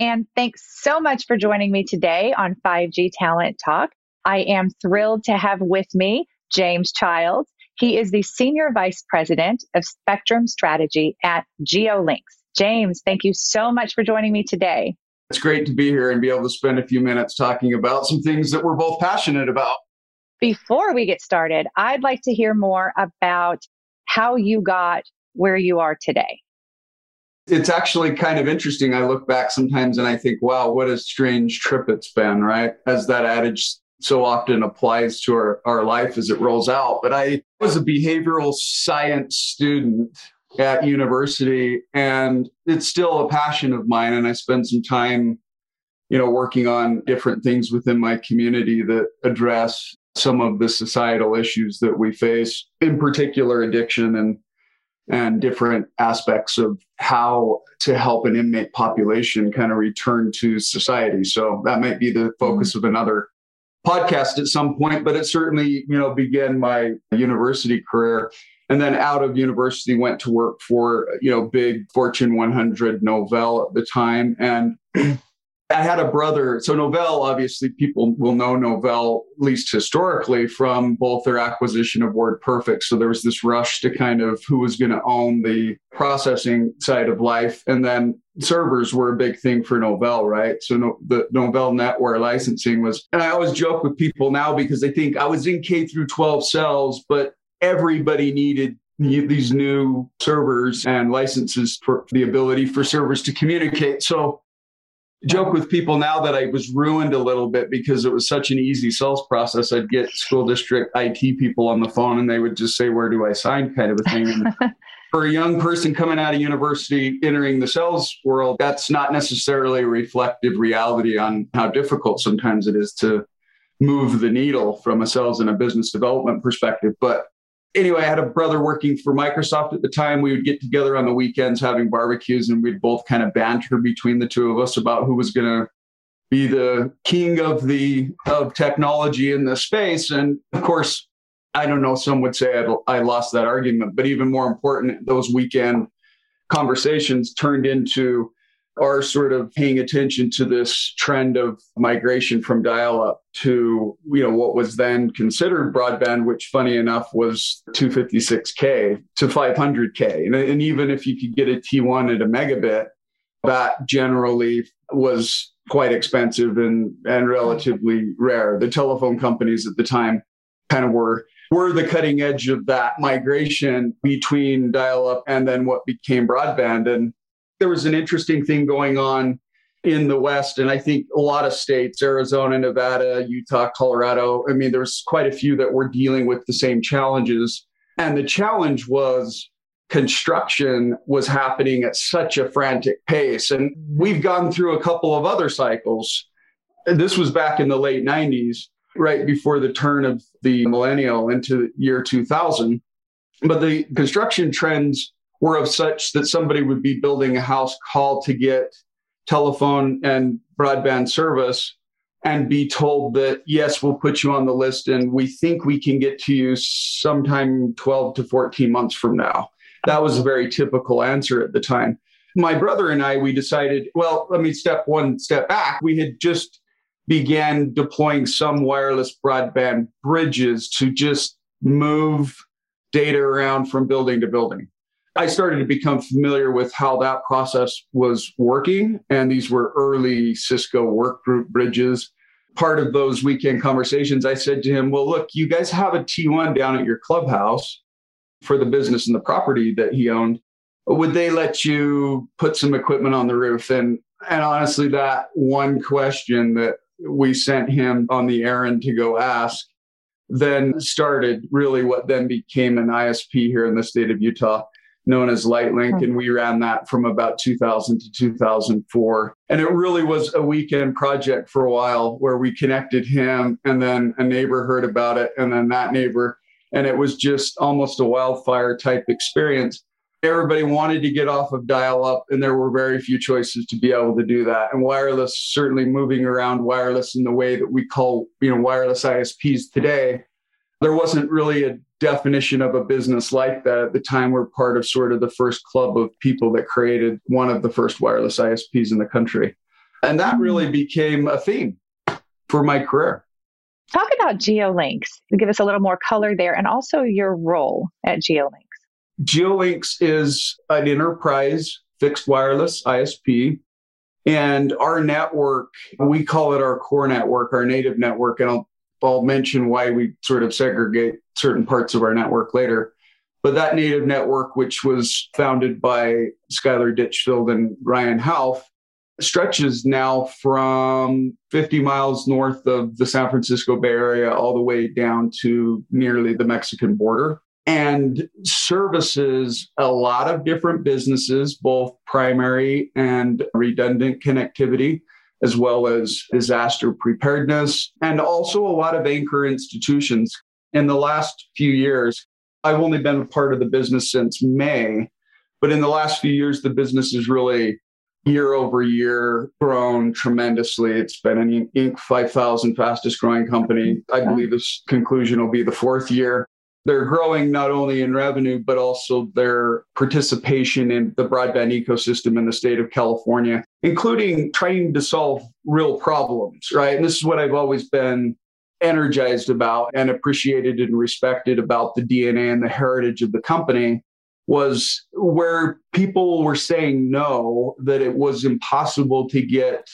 And thanks so much for joining me today on 5G Talent Talk. I am thrilled to have with me James Childs. He is the Senior Vice President of Spectrum Strategy at GeoLinks. James, thank you so much for joining me today. It's great to be here and be able to spend a few minutes talking about some things that we're both passionate about. Before we get started, I'd like to hear more about how you got where you are today it's actually kind of interesting. I look back sometimes and I think, wow, what a strange trip it's been, right? As that adage so often applies to our, our life as it rolls out. But I was a behavioral science student at university and it's still a passion of mine. And I spend some time, you know, working on different things within my community that address some of the societal issues that we face, in particular addiction and and different aspects of how to help an inmate population kind of return to society. So that might be the focus of another podcast at some point, but it certainly, you know, began my university career. And then out of university went to work for, you know, big Fortune 100 Novell at the time. And I had a brother. So Novell, obviously, people will know Novell, at least historically, from both their acquisition of WordPerfect. So there was this rush to kind of who was going to own the processing side of life. And then servers were a big thing for Novell, right? So no, the Novell NetWare licensing was, and I always joke with people now because they think I was in K through 12 cells, but everybody needed these new servers and licenses for the ability for servers to communicate. So joke with people now that I was ruined a little bit because it was such an easy sales process. I'd get school district IT people on the phone and they would just say, Where do I sign? kind of a thing. And for a young person coming out of university entering the sales world, that's not necessarily a reflective reality on how difficult sometimes it is to move the needle from a sales and a business development perspective. But anyway, I had a brother working for Microsoft at the time. We would get together on the weekends having barbecues, and we'd both kind of banter between the two of us about who was going to be the king of the of technology in the space. And of course, I don't know. Some would say I'd, I lost that argument, but even more important, those weekend conversations turned into are sort of paying attention to this trend of migration from dial-up to you know what was then considered broadband which funny enough was 256k to 500k and, and even if you could get a t1 at a megabit that generally was quite expensive and and relatively rare. The telephone companies at the time kind of were were the cutting edge of that migration between dial up and then what became broadband. And there was an interesting thing going on in the West, and I think a lot of states, Arizona, Nevada, Utah, Colorado, I mean, there's quite a few that were dealing with the same challenges. And the challenge was construction was happening at such a frantic pace. And we've gone through a couple of other cycles. This was back in the late 90s, right before the turn of the millennial into year 2000. But the construction trends were of such that somebody would be building a house call to get telephone and broadband service and be told that yes we'll put you on the list and we think we can get to you sometime 12 to 14 months from now. That was a very typical answer at the time. My brother and i we decided well let me step one step back. We had just began deploying some wireless broadband bridges to just move data around from building to building I started to become familiar with how that process was working. And these were early Cisco work group bridges. Part of those weekend conversations, I said to him, Well, look, you guys have a T1 down at your clubhouse for the business and the property that he owned. Would they let you put some equipment on the roof? And and honestly, that one question that we sent him on the errand to go ask then started really what then became an ISP here in the state of Utah known as Lightlink. And we ran that from about 2000 to 2004. And it really was a weekend project for a while where we connected him and then a neighbor heard about it and then that neighbor. And it was just almost a wildfire type experience. Everybody wanted to get off of dial up, and there were very few choices to be able to do that. And wireless, certainly moving around wireless in the way that we call, you know, wireless ISPs today, there wasn't really a definition of a business like that at the time we're part of sort of the first club of people that created one of the first wireless isps in the country. And that hmm. really became a theme for my career. Talk about geolinks. Give us a little more color there and also your role at geolinks. Geolinks is an enterprise fixed wireless isp and our network we call it our core network our native network. And i'll I'll mention why we sort of segregate certain parts of our network later. But that native network, which was founded by Skyler Ditchfield and Ryan Hauff, stretches now from 50 miles north of the San Francisco Bay Area all the way down to nearly the Mexican border and services a lot of different businesses, both primary and redundant connectivity as well as disaster preparedness, and also a lot of anchor institutions. In the last few years, I've only been a part of the business since May, but in the last few years, the business has really year over year grown tremendously. It's been an Inc. 5000 fastest growing company. I believe this conclusion will be the fourth year they're growing not only in revenue, but also their participation in the broadband ecosystem in the state of California, including trying to solve real problems, right? And this is what I've always been energized about and appreciated and respected about the DNA and the heritage of the company was where people were saying no, that it was impossible to get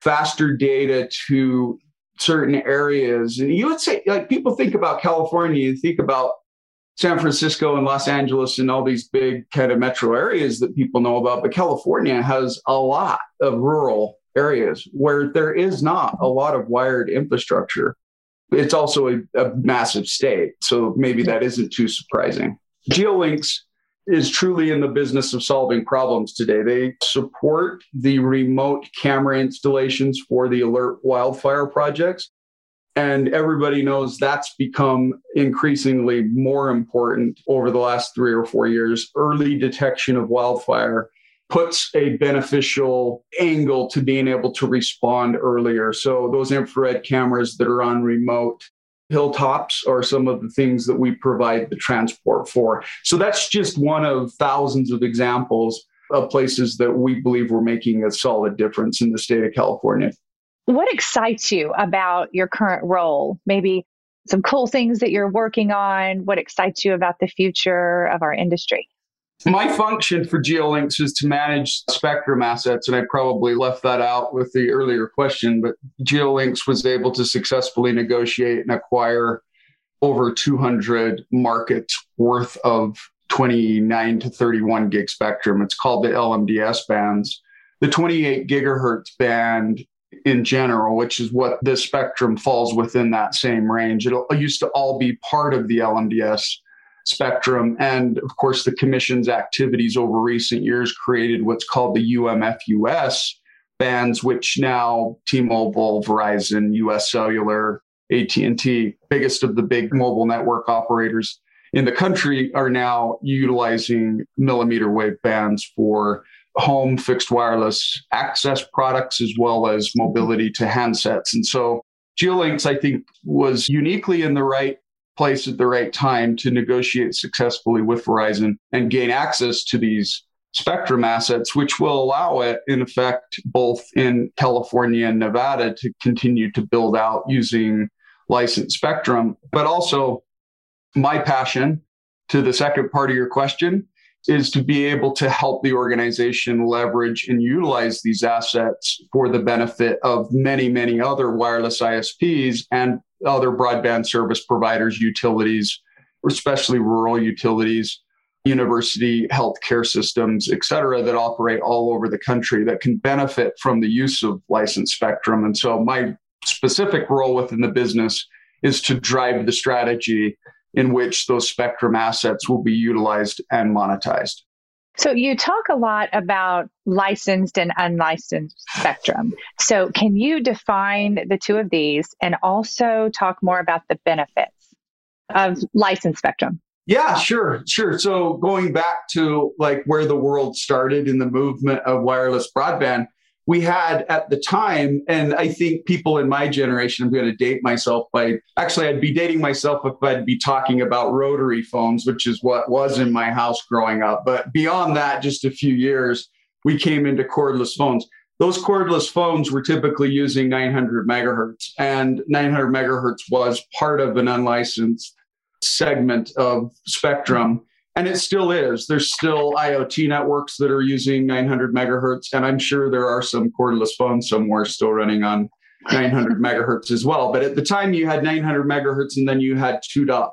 faster data to certain areas. And you would say, like, people think about California, you think about San Francisco and Los Angeles and all these big kind of metro areas that people know about. But California has a lot of rural areas where there is not a lot of wired infrastructure. It's also a, a massive state. So maybe that isn't too surprising. GeoLinks is truly in the business of solving problems today. They support the remote camera installations for the alert wildfire projects. And everybody knows that's become increasingly more important over the last three or four years. Early detection of wildfire puts a beneficial angle to being able to respond earlier. So, those infrared cameras that are on remote hilltops are some of the things that we provide the transport for. So that's just one of thousands of examples of places that we believe we're making a solid difference in the state of California. What excites you about your current role? Maybe some cool things that you're working on. What excites you about the future of our industry? My function for GeoLinks is to manage spectrum assets, and I probably left that out with the earlier question, but GeoLinks was able to successfully negotiate and acquire over 200 markets worth of 29 to 31 gig spectrum. It's called the LMDS bands. The 28 gigahertz band in general, which is what the spectrum falls within that same range. It used to all be part of the LMDS spectrum. And of course, the commission's activities over recent years created what's called the UMFUS bands, which now T-Mobile, Verizon, US Cellular, AT&T, biggest of the big mobile network operators in the country are now utilizing millimeter wave bands for home fixed wireless access products as well as mobility to handsets. And so GeoLinks, I think, was uniquely in the right place at the right time to negotiate successfully with Verizon and gain access to these spectrum assets, which will allow it, in effect, both in California and Nevada to continue to build out using licensed spectrum. But also, my passion to the second part of your question is to be able to help the organization leverage and utilize these assets for the benefit of many, many other wireless ISPs and other broadband service providers, utilities, especially rural utilities, university healthcare systems, et cetera, that operate all over the country that can benefit from the use of licensed spectrum. And so my specific role within the business is to drive the strategy in which those spectrum assets will be utilized and monetized. So you talk a lot about licensed and unlicensed spectrum. So can you define the two of these and also talk more about the benefits of licensed spectrum? Yeah, sure, sure. So going back to like where the world started in the movement of wireless broadband, we had at the time, and I think people in my generation, I'm going to date myself by actually, I'd be dating myself if I'd be talking about rotary phones, which is what was in my house growing up. But beyond that, just a few years, we came into cordless phones. Those cordless phones were typically using 900 megahertz, and 900 megahertz was part of an unlicensed segment of spectrum and it still is. There's still IoT networks that are using 900 megahertz, and I'm sure there are some cordless phones somewhere still running on 900 megahertz as well. But at the time, you had 900 megahertz, and then you had 2.4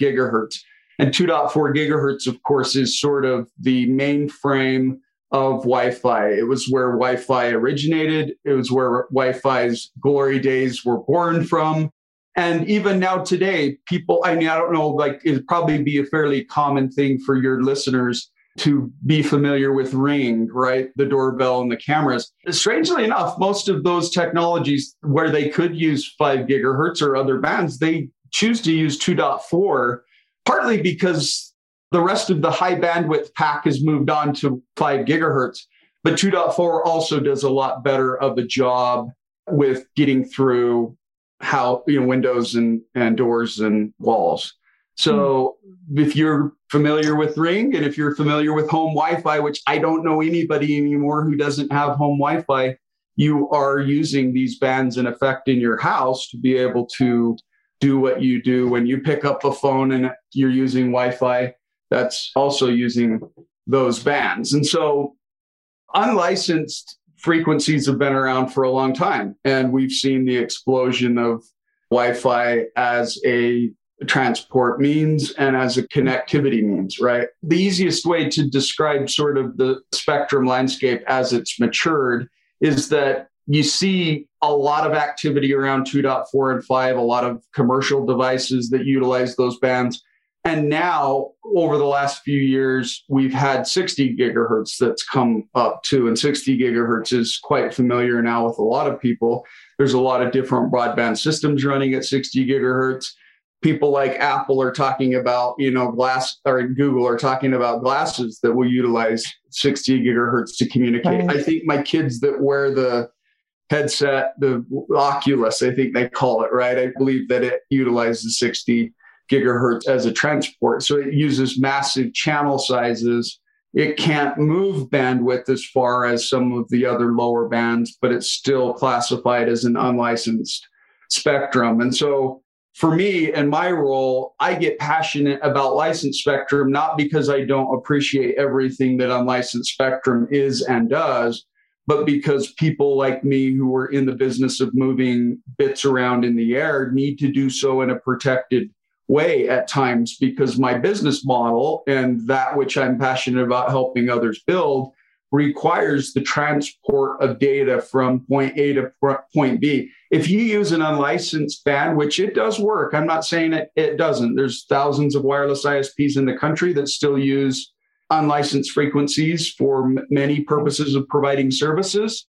gigahertz. And 2.4 gigahertz, of course, is sort of the mainframe of Wi-Fi. It was where Wi-Fi originated. It was where Wi-Fi's glory days were born from. And even now today, people, I mean, I don't know, like it'd probably be a fairly common thing for your listeners to be familiar with Ring, right? The doorbell and the cameras. Strangely enough, most of those technologies where they could use five gigahertz or other bands, they choose to use 2.4, partly because the rest of the high bandwidth pack has moved on to five gigahertz. But 2.4 also does a lot better of a job with getting through how you know windows and and doors and walls. So mm. if you're familiar with Ring and if you're familiar with home Wi-Fi, which I don't know anybody anymore who doesn't have home Wi-Fi, you are using these bands in effect in your house to be able to do what you do when you pick up a phone and you're using Wi-Fi. That's also using those bands. And so unlicensed frequencies have been around for a long time, and we've seen the explosion of Wi Fi as a transport means and as a connectivity means, right? The easiest way to describe sort of the spectrum landscape as it's matured is that you see a lot of activity around 2.4 and 5, a lot of commercial devices that utilize those bands. And now, over the last few years, we've had 60 gigahertz that's come up too. And 60 gigahertz is quite familiar now with a lot of people. There's a lot of different broadband systems running at 60 gigahertz. People like Apple are talking about, you know, glass or Google are talking about glasses that will utilize 60 gigahertz to communicate. Right. I think my kids that wear the headset, the Oculus, I think they call it, right? I believe that it utilizes 60 gigahertz as a transport. So it uses massive channel sizes. It can't move bandwidth as far as some of the other lower bands, but it's still classified as an unlicensed spectrum. And so for me and my role, I get passionate about licensed spectrum, not because I don't appreciate everything that unlicensed spectrum is and does, but because people like me who are in the business of moving bits around in the air need to do so in a protected way at times because my business model and that which I'm passionate about helping others build requires the transport of data from point A to point B. If you use an unlicensed band, which it does work, I'm not saying it, it doesn't. There's thousands of wireless ISPs in the country that still use unlicensed frequencies for many purposes of providing services.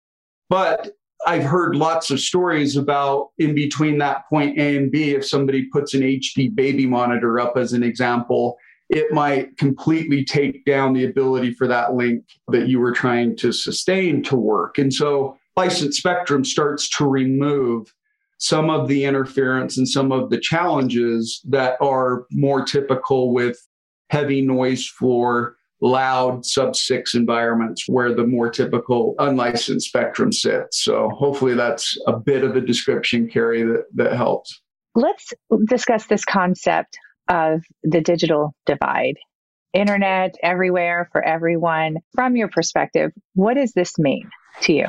But I've heard lots of stories about in between that point A and B, if somebody puts an HD baby monitor up as an example, it might completely take down the ability for that link that you were trying to sustain to work. And so licensed spectrum starts to remove some of the interference and some of the challenges that are more typical with heavy noise floor loud sub six environments where the more typical unlicensed spectrum sits. So hopefully that's a bit of a description, Carrie, that, that helps. Let's discuss this concept of the digital divide. Internet everywhere for everyone. From your perspective, what does this mean to you?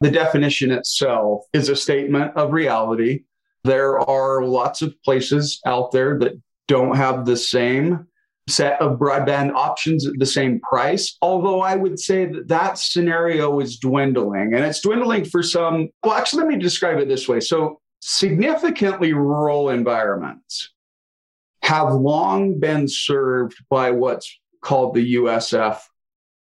The definition itself is a statement of reality. There are lots of places out there that don't have the same set of broadband options at the same price. Although I would say that that scenario is dwindling and it's dwindling for some. Well, actually, let me describe it this way. So, significantly rural environments have long been served by what's called the USF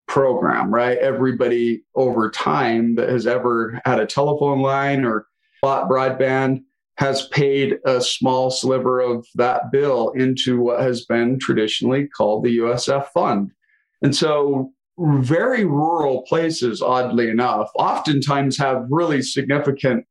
program, right? Everybody over time that has ever had a telephone line or bought broadband has paid a small sliver of that bill into what has been traditionally called the USF fund. And so, very rural places, oddly enough, oftentimes have really significant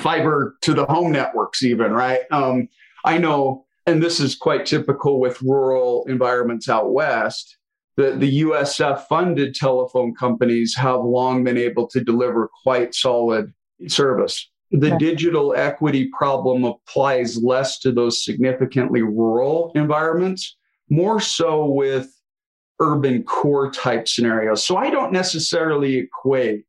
fiber to the home networks, even, right? Um, I know, and this is quite typical with rural environments out west the, the USF funded telephone companies have long been able to deliver quite solid service. The digital equity problem applies less to those significantly rural environments, more so with urban core type scenarios. So I don't necessarily equate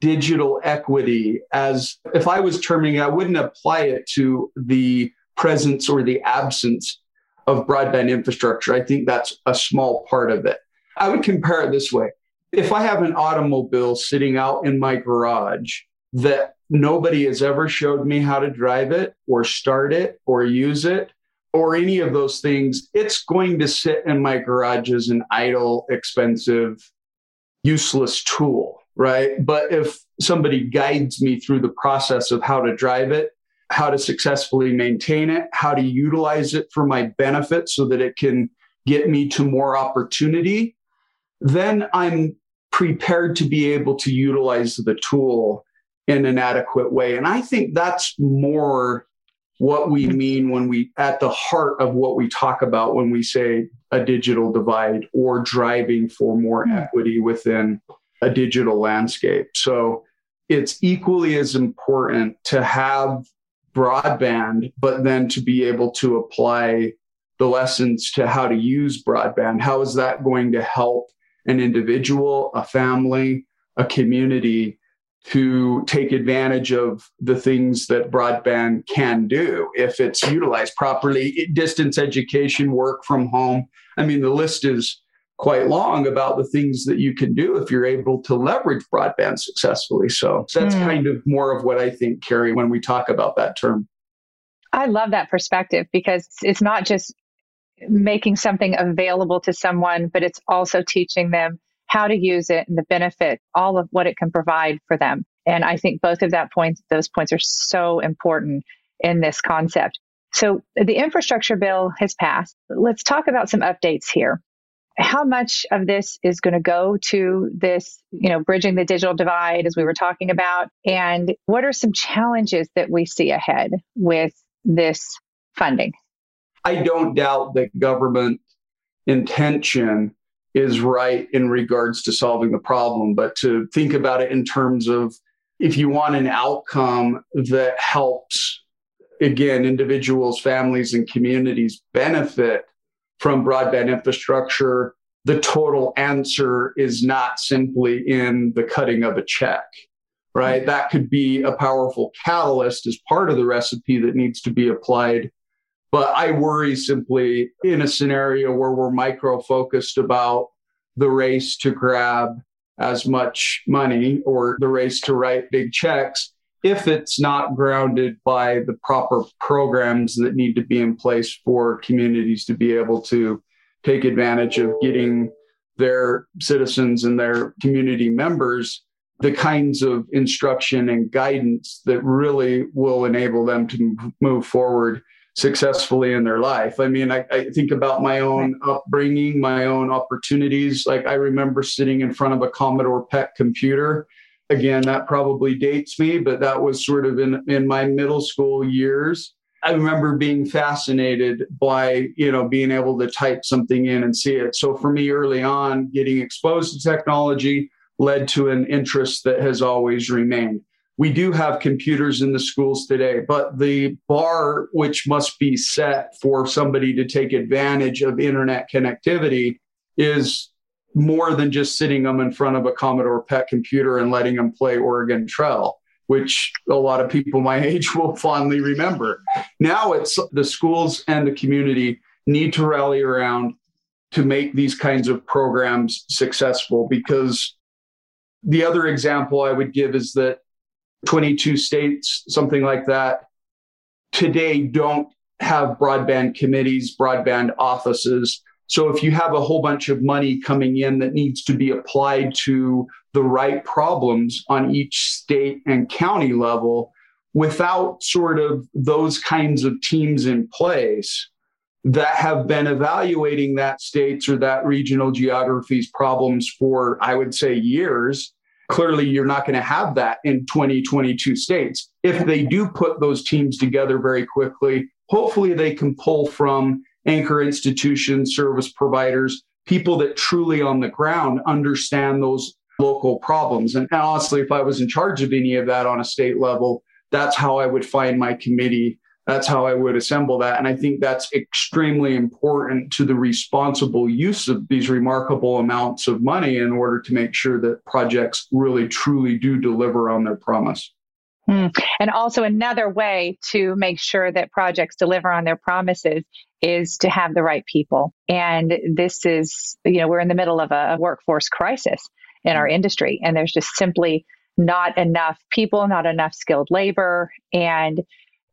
digital equity as if I was terming it, I wouldn't apply it to the presence or the absence of broadband infrastructure. I think that's a small part of it. I would compare it this way. If I have an automobile sitting out in my garage that nobody has ever showed me how to drive it or start it or use it or any of those things, it's going to sit in my garage as an idle, expensive, useless tool, right? But if somebody guides me through the process of how to drive it, how to successfully maintain it, how to utilize it for my benefit so that it can get me to more opportunity, then I'm prepared to be able to utilize the tool in an adequate way. And I think that's more what we mean when we, at the heart of what we talk about when we say a digital divide or driving for more hmm. equity within a digital landscape. So it's equally as important to have broadband, but then to be able to apply the lessons to how to use broadband. How is that going to help an individual, a family, a community to take advantage of the things that broadband can do if it's utilized properly? Distance education, work from home. I mean, the list is quite long about the things that you can do if you're able to leverage broadband successfully. So, so that's mm. kind of more of what I think, Carrie, when we talk about that term. I love that perspective because it's not just making something available to someone, but it's also teaching them how to use it and the benefit, all of what it can provide for them. And I think both of that points, those points are so important in this concept. So the infrastructure bill has passed. Let's talk about some updates here how much of this is going to go to this, you know, bridging the digital divide as we were talking about? And what are some challenges that we see ahead with this funding? I don't doubt that government intention is right in regards to solving the problem, but to think about it in terms of if you want an outcome that helps, again, individuals, families, and communities benefit from broadband infrastructure, the total answer is not simply in the cutting of a check, right? Mm-hmm. That could be a powerful catalyst as part of the recipe that needs to be applied. But I worry simply in a scenario where we're micro focused about the race to grab as much money or the race to write big checks if it's not grounded by the proper programs that need to be in place for communities to be able to take advantage of getting their citizens and their community members the kinds of instruction and guidance that really will enable them to move forward successfully in their life. I mean, I, I, think about my own upbringing, my own opportunities. Like I remember sitting in front of a Commodore PET computer again, that probably dates me, but that was sort of in, in my middle school years. I remember being fascinated by, you know, being able to type something in and see it. So for me early on, getting exposed to technology led to an interest that has always remained. We do have computers in the schools today, but the bar which must be set for somebody to take advantage of internet connectivity is more than just sitting them in front of a Commodore PET computer and letting them play Oregon Trail, which a lot of people my age will fondly remember. Now it's the schools and the community need to rally around to make these kinds of programs successful because the other example I would give is that 22 states, something like that, today don't have broadband committees, broadband offices So if you have a whole bunch of money coming in that needs to be applied to the right problems on each state and county level, without sort of those kinds of teams in place that have been evaluating that state's or that regional geography's problems for, I would say, years. Clearly, you're not going to have that in 2022 states. If they do put those teams together very quickly, hopefully they can pull from anchor institutions, service providers, people that truly on the ground understand those local problems. And honestly, if I was in charge of any of that on a state level, that's how I would find my committee. That's how I would assemble that. And I think that's extremely important to the responsible use of these remarkable amounts of money in order to make sure that projects really, truly do deliver on their promise. Hmm. And also, another way to make sure that projects deliver on their promises is to have the right people. And this is, you know, we're in the middle of a workforce crisis in our industry, and there's just simply not enough people, not enough skilled labor. And,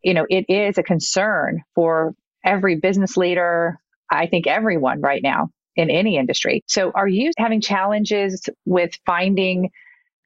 you know, it is a concern for every business leader, I think everyone right now in any industry. So are you having challenges with finding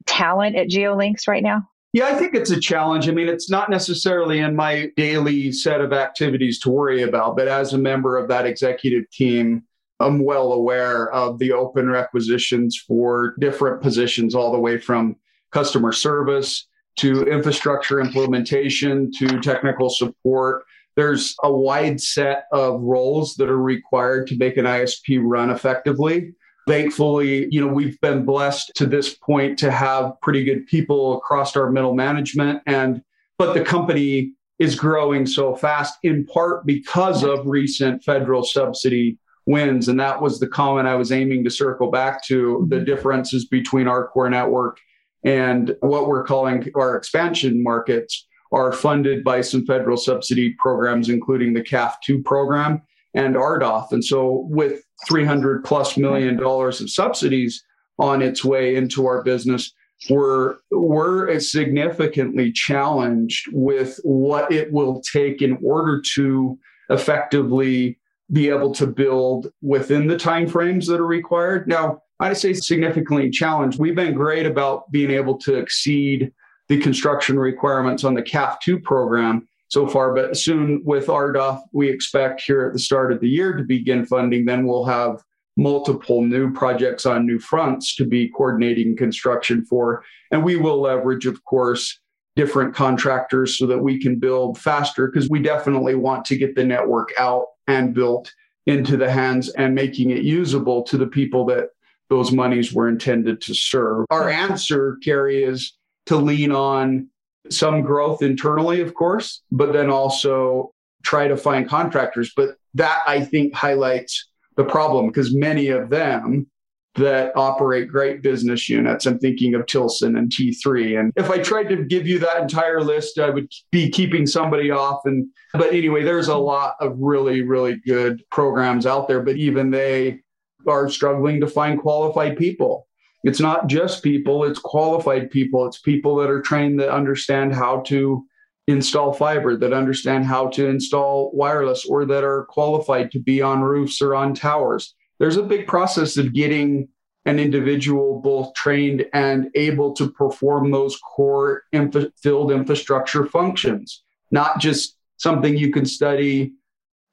talent at GeoLinks right now? Yeah, I think it's a challenge. I mean, it's not necessarily in my daily set of activities to worry about, but as a member of that executive team, I'm well aware of the open requisitions for different positions, all the way from customer service to infrastructure implementation to technical support. There's a wide set of roles that are required to make an ISP run effectively. Thankfully, you know, we've been blessed to this point to have pretty good people across our middle management and but the company is growing so fast in part because of recent federal subsidy wins and that was the comment I was aiming to circle back to the mm-hmm. differences between our core network and what we're calling our expansion markets are funded by some federal subsidy programs, including the CAF 2 program and RDOF. And so, with 300 plus million dollars of subsidies on its way into our business, we're, we're significantly challenged with what it will take in order to effectively be able to build within the timeframes that are required. Now, I'd say significantly challenged. We've been great about being able to exceed the construction requirements on the CAF 2 program so far, but soon with RDOF, we expect here at the start of the year to begin funding. Then we'll have multiple new projects on new fronts to be coordinating construction for. And we will leverage, of course, different contractors so that we can build faster because we definitely want to get the network out and built into the hands and making it usable to the people that those monies were intended to serve. Our answer, Carrie, is to lean on some growth internally, of course, but then also try to find contractors. But that I think highlights the problem because many of them that operate great business units. I'm thinking of Tilson and T3. And if I tried to give you that entire list, I would be keeping somebody off. And but anyway, there's a lot of really, really good programs out there, but even they are struggling to find qualified people. It's not just people, it's qualified people. It's people that are trained that understand how to install fiber, that understand how to install wireless, or that are qualified to be on roofs or on towers. There's a big process of getting an individual both trained and able to perform those core infra- field infrastructure functions, not just something you can study,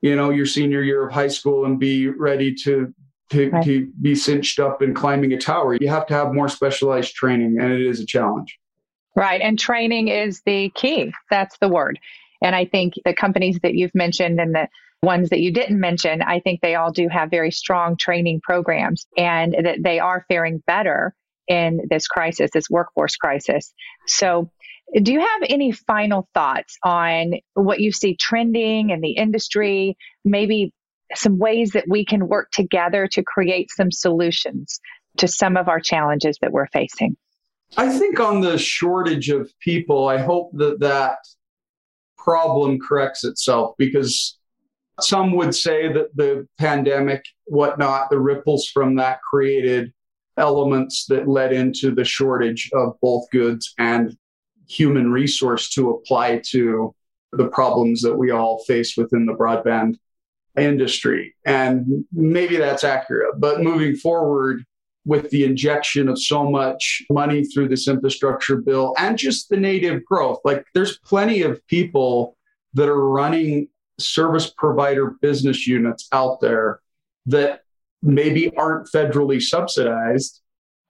you know, your senior year of high school and be ready to to, right. to be cinched up and climbing a tower. You have to have more specialized training, and it is a challenge. Right. And training is the key. That's the word. And I think the companies that you've mentioned and the ones that you didn't mention, I think they all do have very strong training programs and that they are faring better in this crisis, this workforce crisis. So, do you have any final thoughts on what you see trending in the industry? Maybe some ways that we can work together to create some solutions to some of our challenges that we're facing? I think on the shortage of people, I hope that that problem corrects itself because some would say that the pandemic, whatnot, the ripples from that created elements that led into the shortage of both goods and human resource to apply to the problems that we all face within the broadband industry. And maybe that's accurate. But moving forward, with the injection of so much money through this infrastructure bill and just the native growth. Like there's plenty of people that are running service provider business units out there that maybe aren't federally subsidized,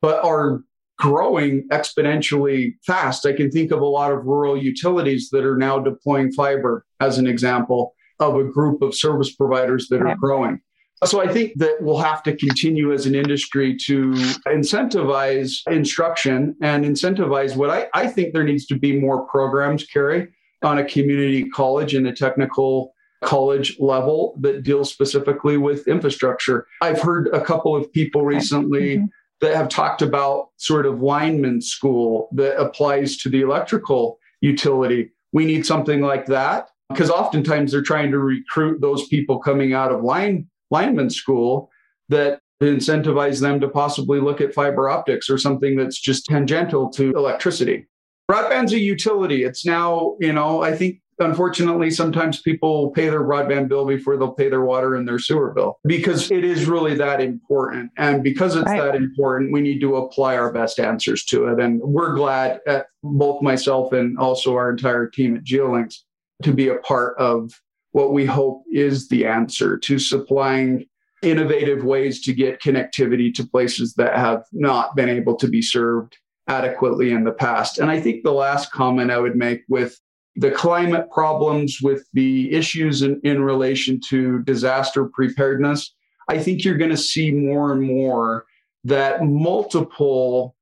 but are growing exponentially fast. I can think of a lot of rural utilities that are now deploying fiber as an example of a group of service providers that are growing. So I think that we'll have to continue as an industry to incentivize instruction and incentivize what I, I think there needs to be more programs, Carrie, on a community college and a technical college level that deals specifically with infrastructure. I've heard a couple of people recently mm-hmm. that have talked about sort of lineman school that applies to the electrical utility. We need something like that because oftentimes they're trying to recruit those people coming out of line lineman school that incentivize them to possibly look at fiber optics or something that's just tangential to electricity. Broadband's a utility. It's now, you know, I think unfortunately sometimes people pay their broadband bill before they'll pay their water and their sewer bill because it is really that important. And because it's right. that important, we need to apply our best answers to it. And we're glad at both myself and also our entire team at GeoLinks to be a part of what we hope is the answer to supplying innovative ways to get connectivity to places that have not been able to be served adequately in the past. And I think the last comment I would make with the climate problems, with the issues in, in relation to disaster preparedness, I think you're going to see more and more that multiple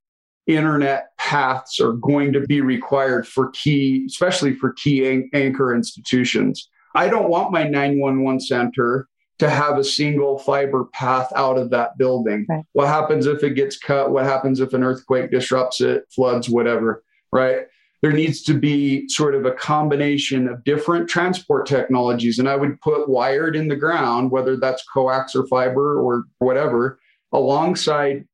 internet paths are going to be required for key, especially for key an- anchor institutions. I don't want my 911 center to have a single fiber path out of that building. Right. What happens if it gets cut? What happens if an earthquake disrupts it, floods, whatever, right? There needs to be sort of a combination of different transport technologies. And I would put wired in the ground, whether that's coax or fiber or whatever, alongside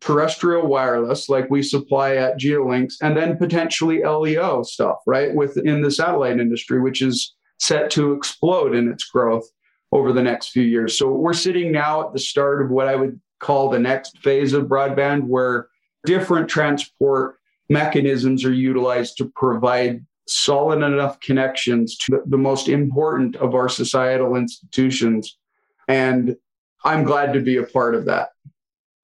terrestrial wireless like we supply at GeoLinks, and then potentially LEO stuff, right? Within the satellite industry, which is set to explode in its growth over the next few years. So we're sitting now at the start of what I would call the next phase of broadband, where different transport mechanisms are utilized to provide solid enough connections to the most important of our societal institutions. And I'm glad to be a part of that.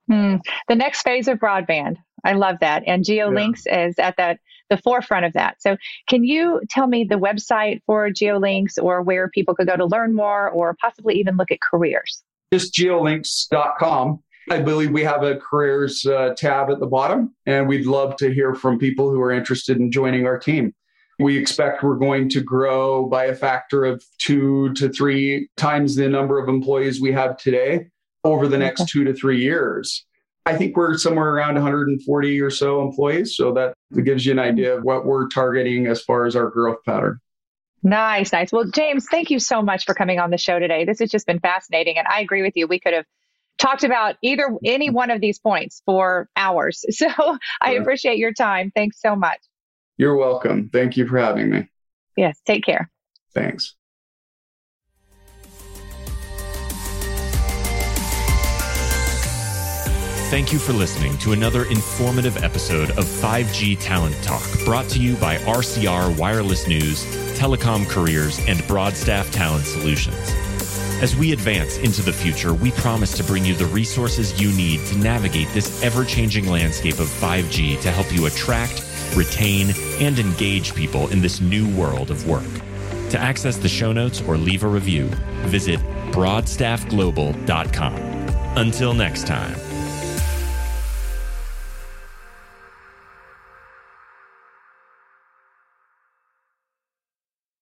Hmm. The next phase of broadband. I love that. And GeoLinks yeah. is at that the forefront of that. So, can you tell me the website for GeoLinks or where people could go to learn more or possibly even look at careers? Just geolinks.com. I believe we have a careers uh, tab at the bottom, and we'd love to hear from people who are interested in joining our team. We expect we're going to grow by a factor of two to three times the number of employees we have today over the next two to three years. I think we're somewhere around 140 or so employees. So that gives you an idea of what we're targeting as far as our growth pattern. Nice, nice. Well, James, thank you so much for coming on the show today. This has just been fascinating. And I agree with you. We could have talked about either any one of these points for hours. So I appreciate your time. Thanks so much. You're welcome. Thank you for having me. Yes, take care. Thanks. Thank you for listening to another informative episode of 5G Talent Talk, brought to you by RCR Wireless News, Telecom Careers, and Broadstaff Talent Solutions. As we advance into the future, we promise to bring you the resources you need to navigate this ever changing landscape of 5G to help you attract, retain, and engage people in this new world of work. To access the show notes or leave a review, visit broadstaffglobal.com. Until next time.